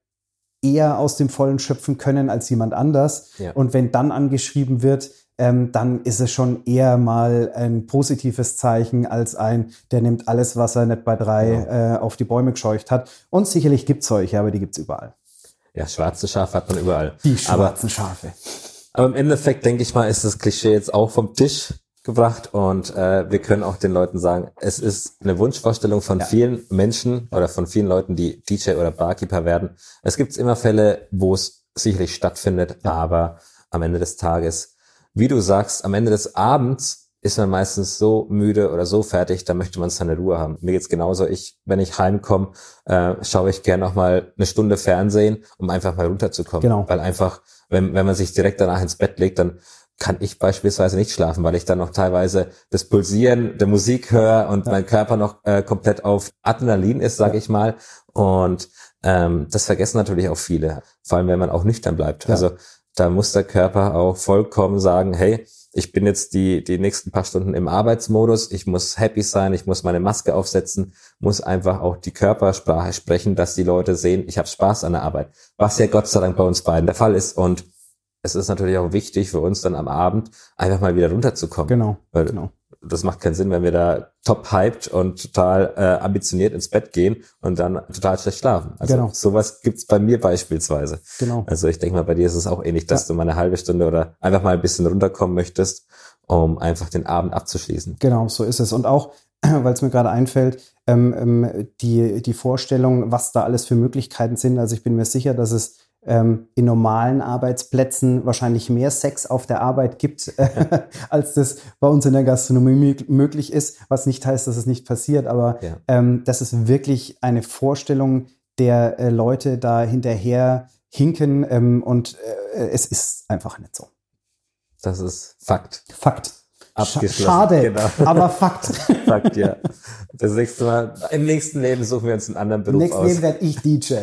eher aus dem Vollen schöpfen können als jemand anders. Ja. Und wenn dann angeschrieben wird, ähm, dann ist es schon eher mal ein positives Zeichen als ein, der nimmt alles, was er nicht bei drei Genau. äh, auf die Bäume gescheucht hat. Und sicherlich gibt es solche, aber die gibt es überall. Ja, schwarze Schafe hat man überall. Die aber, schwarzen Schafe. aber im Endeffekt, denke ich mal, ist das Klischee jetzt auch vom Tisch gebracht und äh, wir können auch den Leuten sagen, es ist eine Wunschvorstellung von Ja. vielen Menschen oder von vielen Leuten, die DJ oder Barkeeper werden. Es gibt immer Fälle, wo es sicherlich stattfindet, Ja. aber am Ende des Tages, wie du sagst, am Ende des Abends ist man meistens so müde oder so fertig, da möchte man seine Ruhe haben. Mir geht's genauso. Ich, wenn ich heimkomme, äh, schaue ich gerne noch mal eine Stunde Fernsehen, um einfach mal runterzukommen. Genau. Weil einfach, wenn, wenn man sich direkt danach ins Bett legt, dann kann ich beispielsweise nicht schlafen, weil ich dann noch teilweise das Pulsieren der Musik höre und Ja. mein Körper noch äh, komplett auf Adrenalin ist, sage Ja. ich mal. Und ähm, das vergessen natürlich auch viele, vor allem wenn man auch nüchtern bleibt. Ja. Also da muss der Körper auch vollkommen sagen, hey, ich bin jetzt die, die nächsten paar Stunden im Arbeitsmodus, ich muss happy sein, ich muss meine Maske aufsetzen, muss einfach auch die Körpersprache sprechen, dass die Leute sehen, ich habe Spaß an der Arbeit. Was ja Gott sei Dank bei uns beiden der Fall ist. Und es ist natürlich auch wichtig für uns dann am Abend einfach mal wieder runterzukommen. Genau. Weil genau. das macht keinen Sinn, wenn wir da top hyped und total äh, ambitioniert ins Bett gehen und dann total schlecht schlafen. Also Genau. sowas gibt's bei mir beispielsweise. Genau. Also ich denke mal, bei dir ist es auch ähnlich, dass Ja. du mal eine halbe Stunde oder einfach mal ein bisschen runterkommen möchtest, um einfach den Abend abzuschließen. Genau, so ist es. Und auch, weil es mir gerade einfällt, ähm, ähm, die, die Vorstellung, was da alles für Möglichkeiten sind. Also ich bin mir sicher, dass es ähm, in normalen Arbeitsplätzen wahrscheinlich mehr Sex auf der Arbeit gibt, äh, als das bei uns in der Gastronomie mö- möglich ist, was nicht heißt, dass es nicht passiert, aber Ja. ähm, das ist wirklich eine Vorstellung der äh, Leute da hinterher hinken ähm, und äh, es ist einfach nicht so. Das ist Fakt. Fakt. Abgeschlossen. schade, Genau. aber Fakt. Fakt, ja. Das nächste Mal, im nächsten Leben suchen wir uns einen anderen Beruf Nächstes aus. Leben werde ich DJ.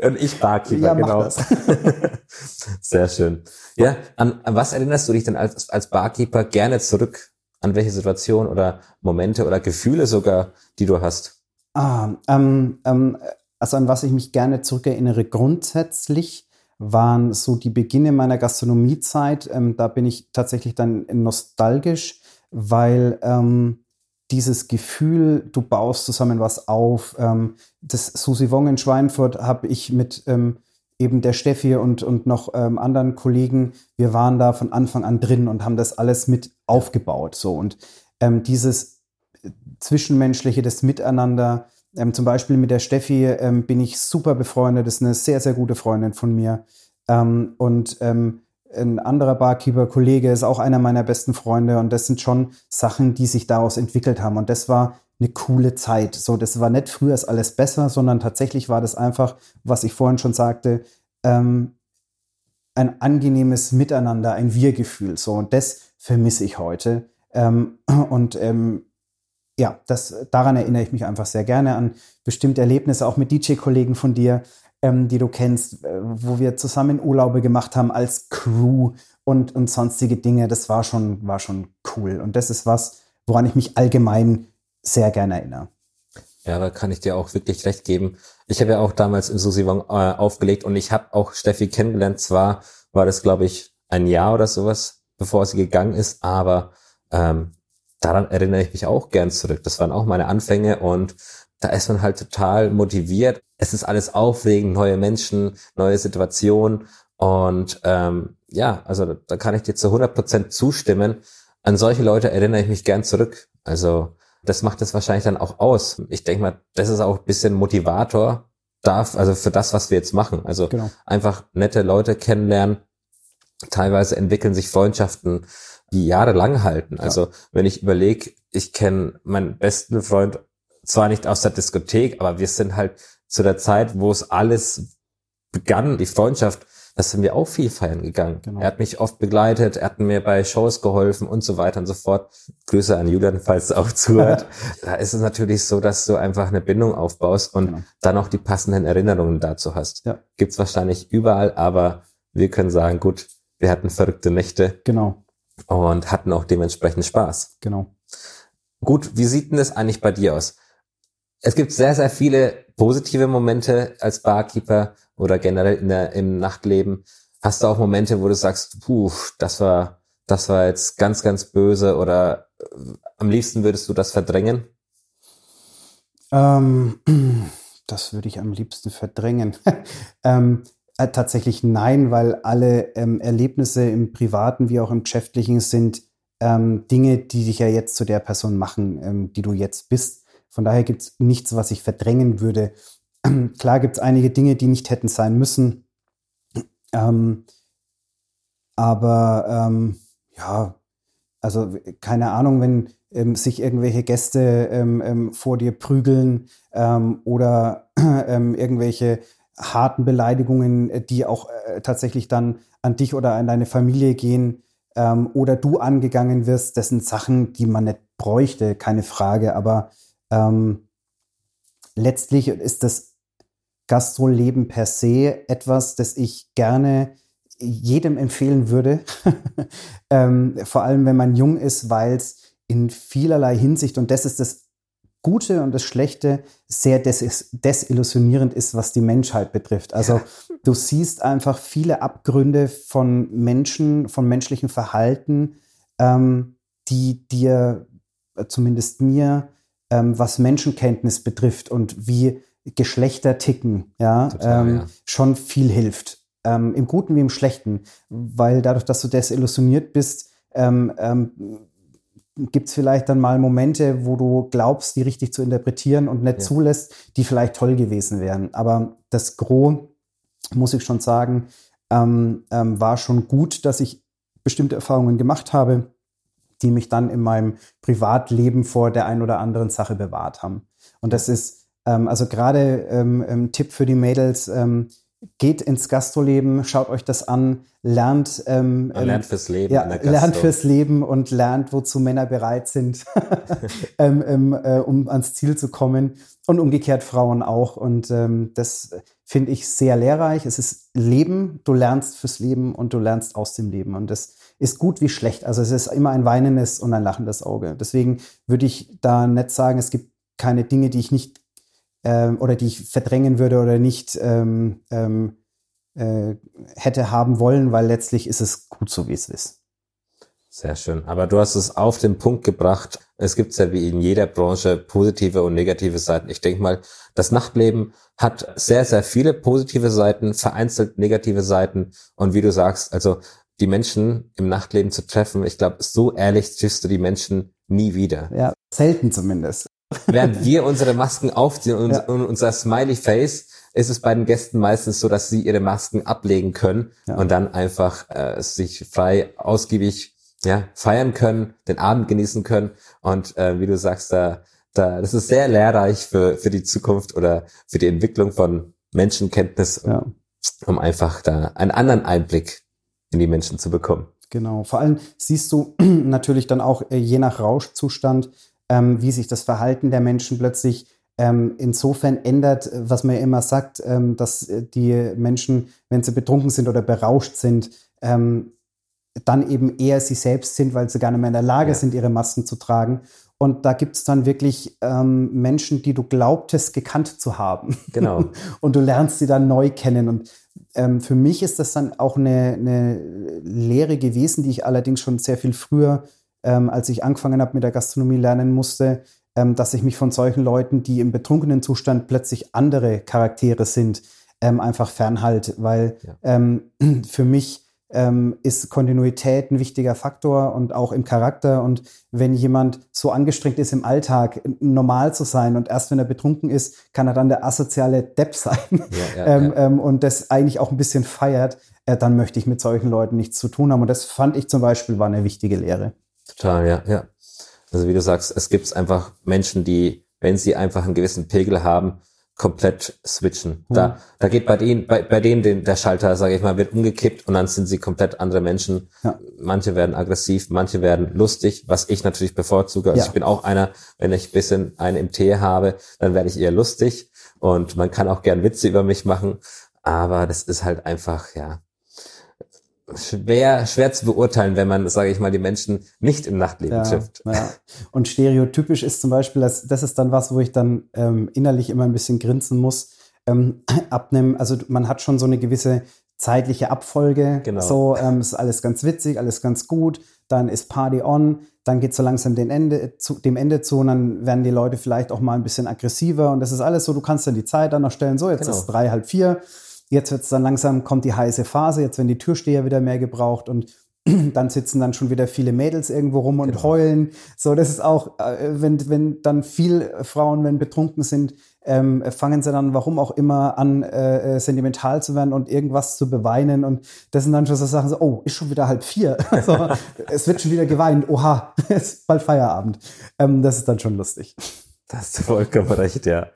Und ich Barkeeper, Ja, genau. Sehr schön. Ja, an, an was erinnerst du dich denn als, als Barkeeper gerne zurück? An welche Situation oder Momente oder Gefühle sogar, die du hast? Ah, ähm, ähm, also an was ich mich gerne zurückerinnere, grundsätzlich waren so die Beginne meiner Gastronomiezeit. Ähm, da bin ich tatsächlich dann nostalgisch, weil ähm, dieses Gefühl, du baust zusammen was auf. Ähm, das Susi Wong in Schweinfurt habe ich mit ähm, eben der Steffi und, und noch ähm, anderen Kollegen, wir waren da von Anfang an drin und haben das alles mit aufgebaut. So und ähm, dieses Zwischenmenschliche, das Miteinander. Ähm, zum Beispiel mit der Steffi ähm, bin ich super befreundet, ist eine sehr, sehr gute Freundin von mir. Ähm, und ähm, ein anderer Barkeeper-Kollege ist auch einer meiner besten Freunde und das sind schon Sachen, die sich daraus entwickelt haben. Und das war eine coole Zeit. So, das war nicht früher ist alles besser, sondern tatsächlich war das einfach, was ich vorhin schon sagte, ähm, ein angenehmes Miteinander, ein Wir-Gefühl. So, und das vermisse ich heute. Ähm, und ähm, ja, das, daran erinnere ich mich einfach sehr gerne an bestimmte Erlebnisse, auch mit DJ-Kollegen von dir, ähm, die du kennst, äh, wo wir zusammen Urlaube gemacht haben als Crew und, und sonstige Dinge. Das war schon, war schon cool. Und das ist was, woran ich mich allgemein sehr gerne erinnere. Ja, da kann ich dir auch wirklich recht geben. Ich habe ja auch damals in Susi Wong äh, aufgelegt und ich habe auch Steffi kennengelernt. Zwar war das, glaube ich, ein Jahr oder sowas, bevor sie gegangen ist, aber ähm, daran erinnere ich mich auch gern zurück. Das waren auch meine Anfänge und da ist man halt total motiviert. Es ist alles aufregend, neue Menschen, neue Situationen. Und ähm, ja, also da, kann ich dir zu 100 Prozent zustimmen. An solche Leute erinnere ich mich gern zurück. Also das macht es wahrscheinlich dann auch aus. Ich denke mal, das ist auch ein bisschen Motivator darf, also für das, was wir jetzt machen. Also genau. einfach nette Leute kennenlernen. Teilweise entwickeln sich Freundschaften, die jahrelang halten. Ja. Also wenn ich überlege, ich kenne meinen besten Freund zwar nicht aus der Diskothek, aber wir sind halt zu der Zeit, wo es alles begann, die Freundschaft, da sind wir auch viel feiern gegangen. Genau. Er hat mich oft begleitet, er hat mir bei Shows geholfen und so weiter und so fort. Grüße an Julian, falls er auch zuhört. da ist es natürlich so, dass du einfach eine Bindung aufbaust und genau. dann auch die passenden Erinnerungen dazu hast. Ja. Gibt's wahrscheinlich überall, aber wir können sagen, gut, wir hatten verrückte Nächte. Genau. Und hatten auch dementsprechend Spaß. Genau. Gut, wie sieht denn das eigentlich bei dir aus? Es gibt sehr, sehr viele positive Momente als Barkeeper oder generell in der, im Nachtleben. Hast du auch Momente, wo du sagst, puh, das war, das war jetzt ganz, ganz böse oder äh, am liebsten würdest du das verdrängen? Ähm, das würde ich am liebsten verdrängen. ähm, äh, tatsächlich nein, weil alle ähm, Erlebnisse im Privaten wie auch im Geschäftlichen sind ähm, Dinge, die dich ja jetzt zu der Person machen, ähm, die du jetzt bist. Von daher gibt es nichts, was ich verdrängen würde. Klar gibt es einige Dinge, die nicht hätten sein müssen. Ähm, aber ähm, ja, also keine Ahnung, wenn ähm, sich irgendwelche Gäste ähm, ähm, vor dir prügeln ähm, oder irgendwelche harten Beleidigungen, äh, die auch äh, tatsächlich dann an dich oder an deine Familie gehen oder du angegangen wirst, das sind Sachen, die man nicht bräuchte, keine Frage. Aber ähm, letztlich ist das Gastroleben per se etwas, das ich gerne jedem empfehlen würde. ähm, vor allem, wenn man jung ist, weil es in vielerlei Hinsicht, und das ist das Gute und das Schlechte, sehr des desillusionierend ist, was die Menschheit betrifft. Also du siehst einfach viele Abgründe von Menschen, von menschlichen Verhalten, ähm, die dir, äh, zumindest mir, ähm, was Menschenkenntnis betrifft und wie Geschlechter ticken, ja, Total, ähm, ja. schon viel hilft. Ähm, Im Guten wie im Schlechten, weil dadurch, dass du desillusioniert bist, ähm, ähm, gibt es vielleicht dann mal Momente, wo du glaubst, die richtig zu interpretieren und nicht ja. zulässt, die vielleicht toll gewesen wären. Aber das Gros, muss ich schon sagen, ähm, ähm, war schon gut, dass ich bestimmte Erfahrungen gemacht habe die mich dann in meinem Privatleben vor der einen oder anderen Sache bewahrt haben. Und das ist ähm, also gerade ähm, ähm, Tipp für die Mädels, ähm, geht ins Gastroleben, schaut euch das an, lernt, ähm, lernt fürs Leben, ja, lernt fürs Leben und lernt, wozu Männer bereit sind, ähm, ähm, äh, um ans Ziel zu kommen und umgekehrt Frauen auch. Und ähm, das finde ich sehr lehrreich. Es ist Leben, du lernst fürs Leben und du lernst aus dem Leben und das ist gut wie schlecht. Also es ist immer ein weinendes und ein lachendes Auge. Deswegen würde ich da nicht sagen, es gibt keine Dinge, die ich nicht ähm, oder die ich verdrängen würde oder nicht ähm, ähm, äh, hätte haben wollen, weil letztlich ist es gut so, wie es ist. Sehr schön. Aber du hast es auf den Punkt gebracht. Es gibt ja wie in jeder Branche positive und negative Seiten. Ich denke mal, das Nachtleben hat sehr, sehr viele positive Seiten, vereinzelt negative Seiten. Und wie du sagst, also die Menschen im Nachtleben zu treffen. Ich glaube, so ehrlich triffst du die Menschen nie wieder. Ja, selten zumindest. Während wir unsere Masken aufziehen und, ja. und unser Smiley Face, ist es bei den Gästen meistens so, dass sie ihre Masken ablegen können ja. und dann einfach äh, sich frei, ausgiebig ja, feiern können, den Abend genießen können. Und äh, wie du sagst, da, da, das ist sehr lehrreich für, für die Zukunft oder für die Entwicklung von Menschenkenntnis, ja. um einfach da einen anderen Einblick in die Menschen zu bekommen. Genau. Vor allem siehst du natürlich dann auch äh, je nach Rauschzustand, ähm, wie sich das Verhalten der Menschen plötzlich ähm, insofern ändert, was man ja immer sagt, ähm, dass äh, die Menschen, wenn sie betrunken sind oder berauscht sind, ähm, dann eben eher sie selbst sind, weil sie gar nicht mehr in der Lage ja. sind, ihre Masken zu tragen. Und da gibt es dann wirklich ähm, Menschen, die du glaubtest, gekannt zu haben. Genau. und du lernst sie dann neu kennen. Und ähm, für mich ist das dann auch eine, eine Lehre gewesen, die ich allerdings schon sehr viel früher, ähm, als ich angefangen habe mit der Gastronomie lernen musste, ähm, dass ich mich von solchen Leuten, die im betrunkenen Zustand plötzlich andere Charaktere sind, ähm, einfach fernhalte, weil ja. ähm, für mich ähm, ist Kontinuität ein wichtiger Faktor und auch im Charakter. Und wenn jemand so angestrengt ist im Alltag, normal zu sein und erst wenn er betrunken ist, kann er dann der asoziale Depp sein ja, ja, ähm, ähm, und das eigentlich auch ein bisschen feiert, äh, dann möchte ich mit solchen Leuten nichts zu tun haben. Und das fand ich zum Beispiel war eine wichtige Lehre. Total, ja, ja. Also wie du sagst, es gibt einfach Menschen, die, wenn sie einfach einen gewissen Pegel haben, komplett switchen. Da, mhm. da geht bei denen, bei, bei denen den, der Schalter, sage ich mal, wird umgekippt und dann sind sie komplett andere Menschen. Ja. Manche werden aggressiv, manche werden lustig, was ich natürlich bevorzuge. Also ja. ich bin auch einer, wenn ich bisschen einen im Tee habe, dann werde ich eher lustig und man kann auch gern Witze über mich machen, aber das ist halt einfach, ja, schwer, schwer zu beurteilen, wenn man, sage ich mal, die Menschen nicht im Nachtleben ja, trifft. Ja. Und stereotypisch ist zum Beispiel, das, das ist dann was, wo ich dann ähm, innerlich immer ein bisschen grinsen muss. Ähm, abnehmen, also man hat schon so eine gewisse zeitliche Abfolge. Genau. So ähm, ist alles ganz witzig, alles ganz gut. Dann ist Party on, dann geht so langsam den Ende zu, dem Ende zu und dann werden die Leute vielleicht auch mal ein bisschen aggressiver und das ist alles so. Du kannst dann die Zeit dann noch stellen. So, jetzt genau. ist es drei, halb vier Jetzt wird es dann langsam, kommt die heiße Phase, jetzt werden die Türsteher wieder mehr gebraucht und dann sitzen dann schon wieder viele Mädels irgendwo rum und genau. heulen. So, das ist auch, äh, wenn, wenn dann viel Frauen, wenn betrunken sind, ähm, fangen sie dann, warum auch immer, an, äh, äh, sentimental zu werden und irgendwas zu beweinen. Und das sind dann schon so Sachen, so, oh, ist schon wieder halb vier. Also, es wird schon wieder geweint. Oha, es ist bald Feierabend. Ähm, das ist dann schon lustig. Das du vollkommen recht, ja.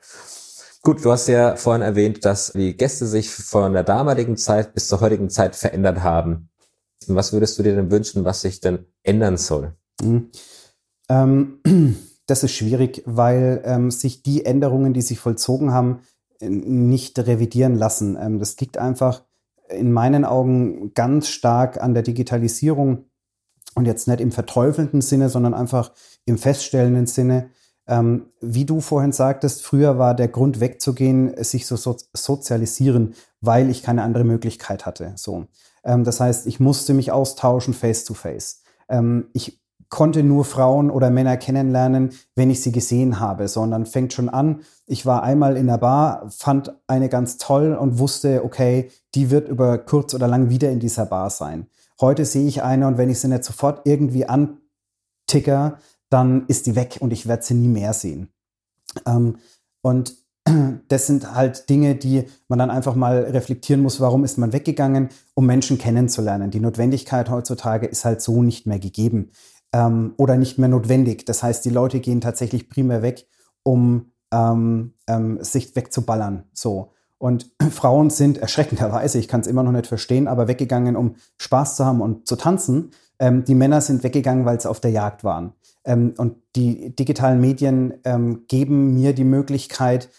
Gut, du hast ja vorhin erwähnt, dass die Gäste sich von der damaligen Zeit bis zur heutigen Zeit verändert haben. Was würdest du dir denn wünschen, was sich denn ändern soll? Mhm. Ähm, das ist schwierig, weil ähm, sich die Änderungen, die sich vollzogen haben, nicht revidieren lassen. Ähm, das liegt einfach in meinen Augen ganz stark an der Digitalisierung und jetzt nicht im verteufelnden Sinne, sondern einfach im feststellenden Sinne, ähm, wie du vorhin sagtest, früher war der Grund wegzugehen, sich so, so sozialisieren, weil ich keine andere Möglichkeit hatte. So. Ähm, das heißt, ich musste mich austauschen face to face. Ähm, ich konnte nur Frauen oder Männer kennenlernen, wenn ich sie gesehen habe, sondern fängt schon an. Ich war einmal in der Bar, fand eine ganz toll und wusste, okay, die wird über kurz oder lang wieder in dieser Bar sein. Heute sehe ich eine und wenn ich sie nicht sofort irgendwie anticker, dann ist die weg und ich werde sie nie mehr sehen. Ähm, und das sind halt Dinge, die man dann einfach mal reflektieren muss, warum ist man weggegangen, um Menschen kennenzulernen. Die Notwendigkeit heutzutage ist halt so nicht mehr gegeben ähm, oder nicht mehr notwendig. Das heißt, die Leute gehen tatsächlich primär weg, um ähm, ähm, sich wegzuballern. So. Und Frauen sind erschreckenderweise, ich kann es immer noch nicht verstehen, aber weggegangen, um Spaß zu haben und zu tanzen. Ähm, die Männer sind weggegangen, weil sie auf der Jagd waren. Ähm, und die digitalen Medien ähm, geben mir die Möglichkeit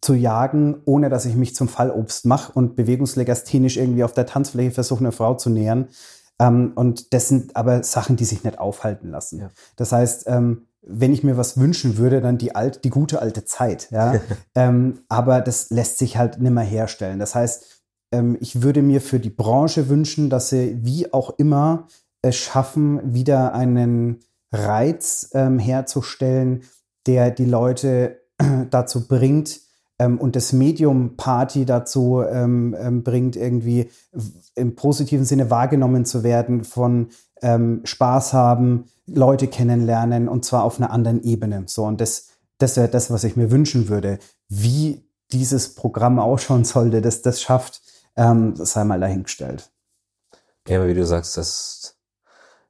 zu jagen, ohne dass ich mich zum Fallobst mache und bewegungslegasthenisch irgendwie auf der Tanzfläche versuche, eine Frau zu nähern. Ähm, und das sind aber Sachen, die sich nicht aufhalten lassen. Ja. Das heißt, ähm, wenn ich mir was wünschen würde, dann die alte, die gute alte Zeit. Ja? ähm, aber das lässt sich halt nimmer herstellen. Das heißt, ich würde mir für die Branche wünschen, dass sie wie auch immer es schaffen, wieder einen Reiz ähm, herzustellen, der die Leute dazu bringt ähm, und das Medium Party dazu ähm, ähm, bringt, irgendwie im positiven Sinne wahrgenommen zu werden, von ähm, Spaß haben, Leute kennenlernen und zwar auf einer anderen Ebene. So und das, das wäre das, was ich mir wünschen würde. Wie dieses Programm ausschauen sollte, dass das schafft, ähm, das sei mal dahingestellt. Ja, wie du sagst, das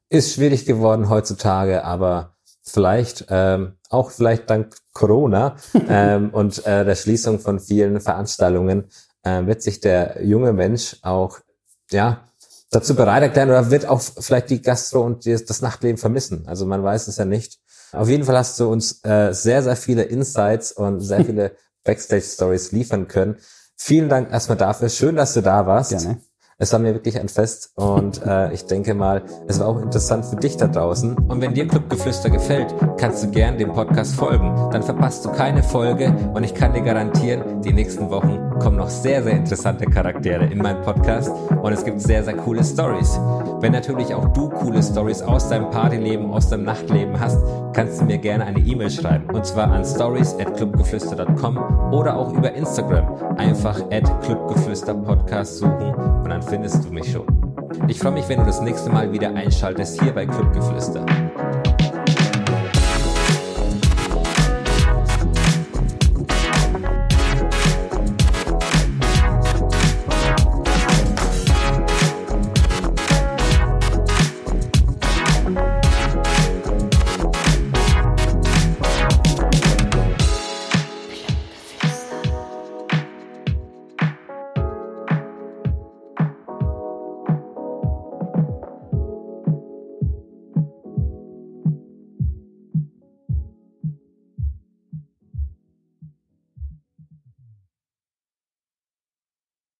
ist schwierig geworden heutzutage, aber vielleicht ähm, auch vielleicht dank Corona ähm, und äh, der Schließung von vielen Veranstaltungen äh, wird sich der junge Mensch auch ja dazu bereit erklären oder wird auch vielleicht die Gastro und die, das Nachtleben vermissen. Also man weiß es ja nicht. Auf jeden Fall hast du uns äh, sehr, sehr viele Insights und sehr viele Backstage-Stories liefern können. Vielen Dank erstmal dafür. Schön, dass du da warst. Gerne. Es war mir wirklich ein Fest und äh, ich denke mal, es war auch interessant für dich da draußen. Und wenn dir Clubgeflüster gefällt, kannst du gern dem Podcast folgen. Dann verpasst du keine Folge und ich kann dir garantieren, die nächsten Wochen kommen noch sehr, sehr interessante Charaktere in meinem Podcast und es gibt sehr, sehr coole Stories. Wenn natürlich auch du coole Stories aus deinem Partyleben, aus deinem Nachtleben hast, kannst du mir gerne eine E-Mail schreiben und zwar an stories at clubgeflüster.com oder auch über Instagram. Einfach at clubgeflüster-podcast suchen und dann findest du mich schon. Ich freue mich, wenn du das nächste Mal wieder einschaltest hier bei Clubgeflüster.